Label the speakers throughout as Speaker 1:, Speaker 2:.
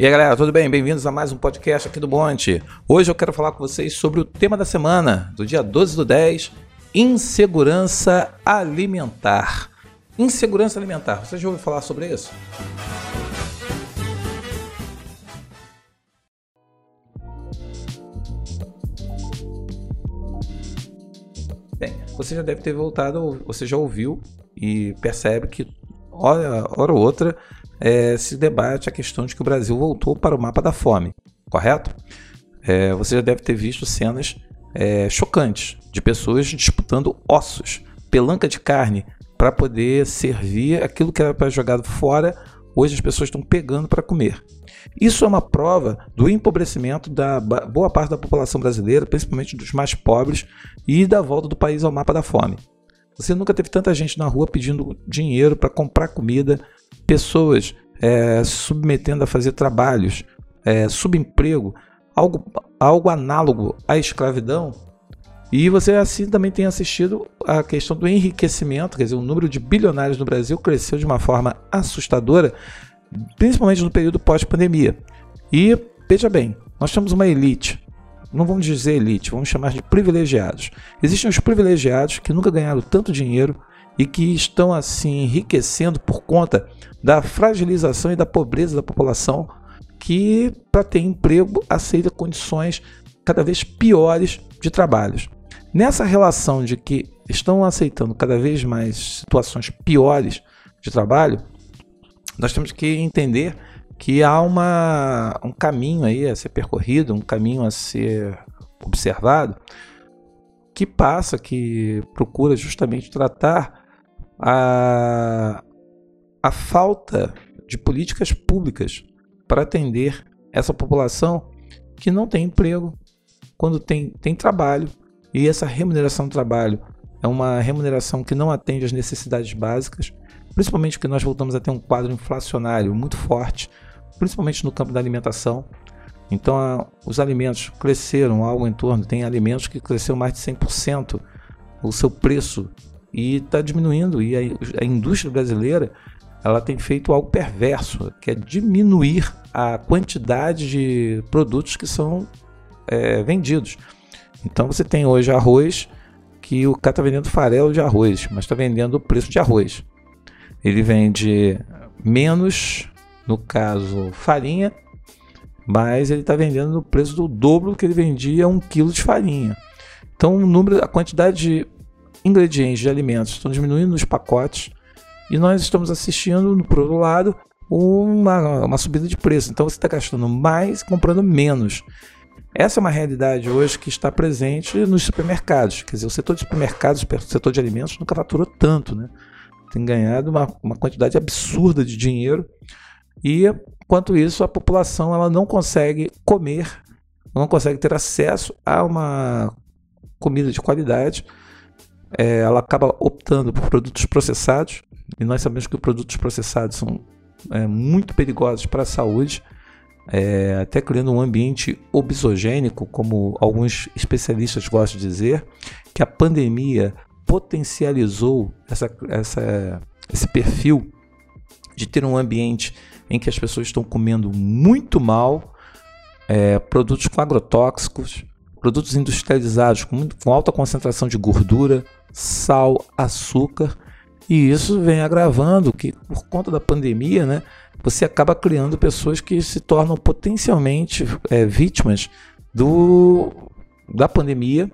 Speaker 1: E aí galera, tudo bem? Bem-vindos a mais um podcast aqui do Monte. Hoje eu quero falar com vocês sobre o tema da semana, do dia 12 do 10, insegurança alimentar. Insegurança alimentar, você já ouviu falar sobre isso? Bem, você já deve ter voltado, você já ouviu e percebe que hora ou outra é, se debate a questão de que o Brasil voltou para o mapa da fome, correto? É, você já deve ter visto cenas é, chocantes de pessoas disputando ossos, pelanca de carne, para poder servir aquilo que era para jogado fora. Hoje as pessoas estão pegando para comer. Isso é uma prova do empobrecimento da boa parte da população brasileira, principalmente dos mais pobres, e da volta do país ao mapa da fome. Você nunca teve tanta gente na rua pedindo dinheiro para comprar comida, pessoas é, submetendo a fazer trabalhos, é, subemprego, algo, algo análogo à escravidão. E você assim também tem assistido a questão do enriquecimento, quer dizer, o número de bilionários no Brasil cresceu de uma forma assustadora, principalmente no período pós-pandemia. E veja bem, nós temos uma elite, não vamos dizer elite, vamos chamar de privilegiados. Existem os privilegiados que nunca ganharam tanto dinheiro e que estão assim enriquecendo por conta da fragilização e da pobreza da população que, para ter emprego, aceita condições cada vez piores de trabalhos. Nessa relação de que estão aceitando cada vez mais situações piores de trabalho, nós temos que entender que há uma, um caminho aí a ser percorrido, um caminho a ser observado, que passa, que procura justamente tratar a, a falta de políticas públicas para atender essa população que não tem emprego, quando tem, tem trabalho, e essa remuneração do trabalho é uma remuneração que não atende às necessidades básicas, principalmente porque nós voltamos a ter um quadro inflacionário muito forte, principalmente no campo da alimentação. Então, a, os alimentos cresceram algo em torno, tem alimentos que cresceram mais de 100% o seu preço e está diminuindo. E a, a indústria brasileira ela tem feito algo perverso, que é diminuir a quantidade de produtos que são é, vendidos. Então você tem hoje arroz que o cara está vendendo farelo de arroz, mas está vendendo o preço de arroz. Ele vende menos, no caso, farinha, mas ele está vendendo no preço do dobro do que ele vendia um quilo de farinha. Então o número, a quantidade de ingredientes de alimentos estão diminuindo nos pacotes e nós estamos assistindo, por outro lado, uma, uma subida de preço. Então você está gastando mais comprando menos. Essa é uma realidade hoje que está presente nos supermercados. Quer dizer, o setor de supermercados, o setor de alimentos, nunca faturou tanto, né? Tem ganhado uma, uma quantidade absurda de dinheiro e, quanto isso, a população ela não consegue comer, não consegue ter acesso a uma comida de qualidade. É, ela acaba optando por produtos processados e nós sabemos que os produtos processados são é, muito perigosos para a saúde, é, até criando um ambiente obsogênico, como alguns especialistas gostam de dizer, que a pandemia potencializou essa, essa, esse perfil de ter um ambiente em que as pessoas estão comendo muito mal, é, produtos com agrotóxicos, produtos industrializados com, muito, com alta concentração de gordura, sal, açúcar e isso vem agravando que, por conta da pandemia, né, você acaba criando pessoas que se tornam potencialmente é, vítimas do, da pandemia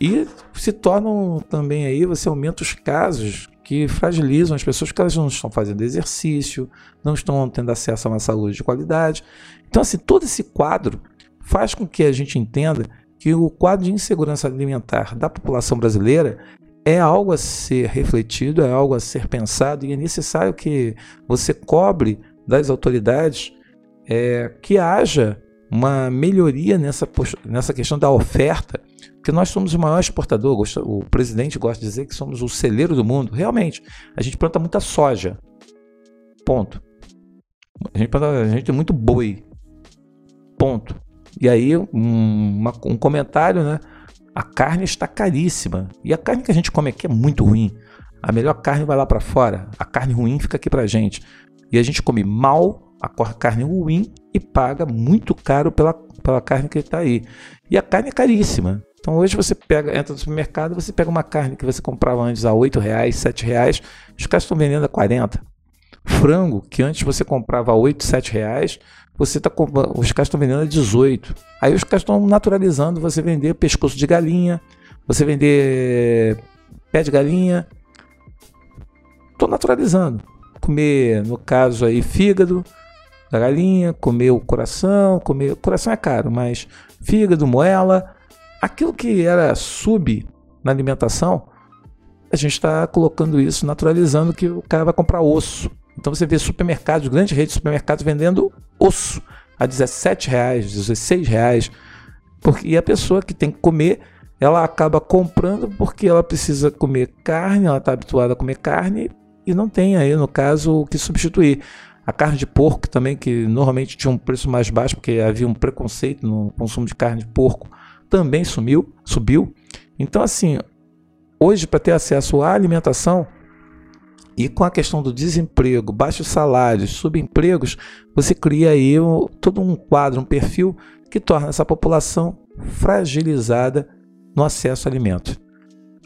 Speaker 1: e se tornam também aí, você aumenta os casos que fragilizam as pessoas porque elas não estão fazendo exercício, não estão tendo acesso a uma saúde de qualidade. Então, assim, todo esse quadro faz com que a gente entenda que o quadro de insegurança alimentar da população brasileira é algo a ser refletido, é algo a ser pensado e é necessário que você cobre das autoridades é, que haja uma melhoria nessa, nessa questão da oferta, porque nós somos o maior exportador, o presidente gosta de dizer que somos o celeiro do mundo. Realmente, a gente planta muita soja. Ponto. A gente, planta, a gente tem muito boi. Ponto. E aí, um, uma, um comentário, né? A carne está caríssima. E a carne que a gente come aqui é muito ruim. A melhor carne vai lá para fora. A carne ruim fica aqui pra gente. E a gente come mal a carne ruim e paga muito caro pela, pela carne que está aí. E a carne é caríssima. Então hoje você pega, entra no supermercado, você pega uma carne que você comprava antes a R$ reais, R$ reais, os caras estão vendendo a 40. Frango, que antes você comprava a 8, 7 reais, você tá os caras estão vendendo a 18. Aí os caras estão naturalizando você vender pescoço de galinha, você vender pé de galinha. Estou naturalizando. Comer, no caso aí, fígado da galinha, comer o coração, comer. O coração é caro, mas fígado, moela, aquilo que era sub na alimentação, a gente está colocando isso, naturalizando que o cara vai comprar osso. Então você vê supermercados, grandes redes de supermercados vendendo osso a 17 reais, 16 reais. Porque, a pessoa que tem que comer, ela acaba comprando porque ela precisa comer carne, ela está habituada a comer carne e não tem aí, no caso, o que substituir. A carne de porco também, que normalmente tinha um preço mais baixo, porque havia um preconceito no consumo de carne de porco, também sumiu, subiu. Então, assim, hoje, para ter acesso à alimentação, e com a questão do desemprego, baixos salários, subempregos, você cria aí todo um quadro, um perfil que torna essa população fragilizada no acesso a alimentos.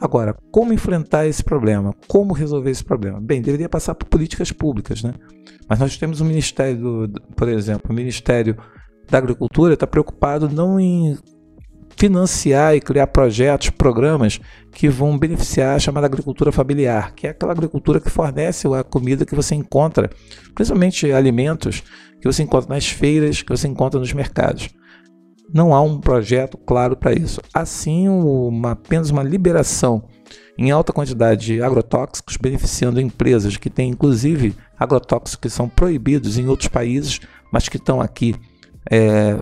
Speaker 1: Agora, como enfrentar esse problema? Como resolver esse problema? Bem, deveria passar por políticas públicas, né? Mas nós temos um ministério, do, por exemplo, o Ministério da Agricultura está preocupado não em financiar e criar projetos, programas que vão beneficiar a chamada agricultura familiar, que é aquela agricultura que fornece a comida que você encontra, principalmente alimentos que você encontra nas feiras, que você encontra nos mercados. Não há um projeto claro para isso. Assim, uma, apenas uma liberação em alta quantidade de agrotóxicos, beneficiando empresas que têm inclusive agrotóxicos que são proibidos em outros países, mas que estão aqui é,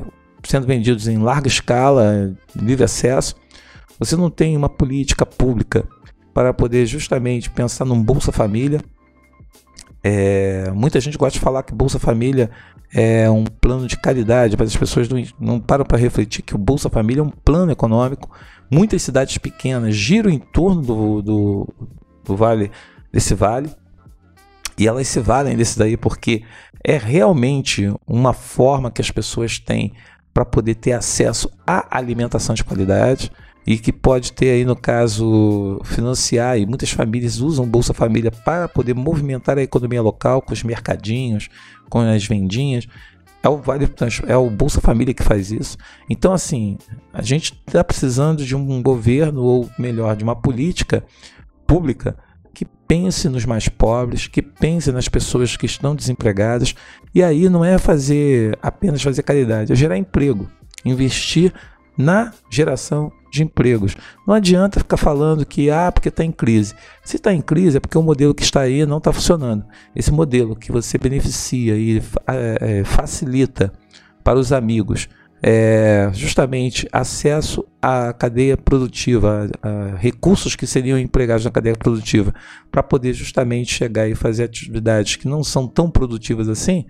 Speaker 1: sendo vendidos em larga escala, livre acesso, você não tem uma política pública para poder justamente pensar num Bolsa Família. É, muita gente gosta de falar que Bolsa Família é um plano de caridade, mas as pessoas não, não param para refletir que o Bolsa Família é um plano econômico. Muitas cidades pequenas giram em torno do, do, do vale, desse vale, e elas se valem desse daí porque é realmente uma forma que as pessoas têm para poder ter acesso à alimentação de qualidade e que pode ter aí no caso financiar e muitas famílias usam Bolsa Família para poder movimentar a economia local com os mercadinhos, com as vendinhas. É o Vale é o Bolsa Família que faz isso. Então assim, a gente está precisando de um governo ou melhor, de uma política pública que pense nos mais pobres, que pense nas pessoas que estão desempregadas. E aí não é fazer apenas fazer caridade, é gerar emprego, investir na geração de empregos. Não adianta ficar falando que ah, porque está em crise. Se está em crise é porque o modelo que está aí não está funcionando. Esse modelo que você beneficia e é, facilita para os amigos é, justamente acesso à cadeia produtiva, a, a recursos que seriam empregados na cadeia produtiva, para poder justamente chegar e fazer atividades que não são tão produtivas assim,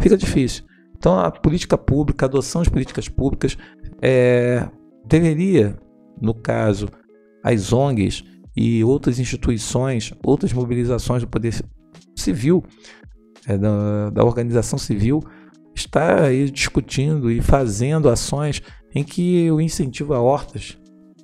Speaker 1: fica difícil. Então, a política pública, a adoção de políticas públicas, é, deveria, no caso, as ONGs e outras instituições, outras mobilizações do poder civil, é, da, da organização civil, está aí discutindo e fazendo ações em que o incentivo a hortas,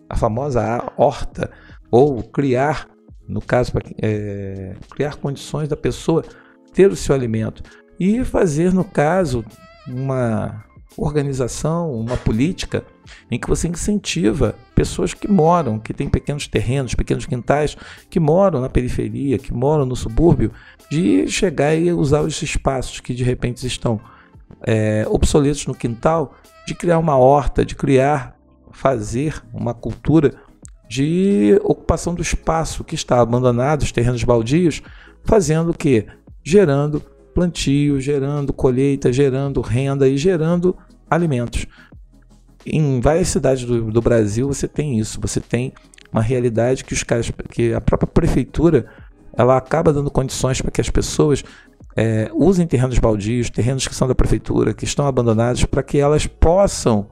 Speaker 1: a famosa horta, ou criar, no caso, é, criar condições da pessoa ter o seu alimento. E fazer, no caso, uma organização, uma política em que você incentiva pessoas que moram, que têm pequenos terrenos, pequenos quintais, que moram na periferia, que moram no subúrbio, de chegar e usar os espaços que de repente estão é, obsoletos no quintal, de criar uma horta, de criar, fazer uma cultura de ocupação do espaço que está abandonado, os terrenos baldios, fazendo o que? Gerando plantio, gerando colheita, gerando renda e gerando alimentos. Em várias cidades do, do Brasil você tem isso, você tem uma realidade que os que a própria prefeitura ela acaba dando condições para que as pessoas é, usem terrenos baldios, terrenos que são da prefeitura, que estão abandonados, para que elas possam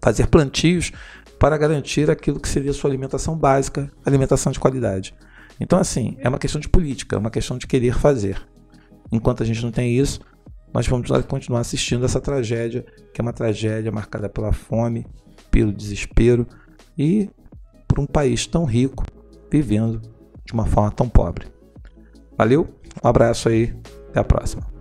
Speaker 1: fazer plantios para garantir aquilo que seria sua alimentação básica, alimentação de qualidade. Então, assim, é uma questão de política, é uma questão de querer fazer. Enquanto a gente não tem isso, nós vamos continuar assistindo essa tragédia, que é uma tragédia marcada pela fome, pelo desespero e por um país tão rico vivendo de uma forma tão pobre. Valeu, um abraço aí, até a próxima.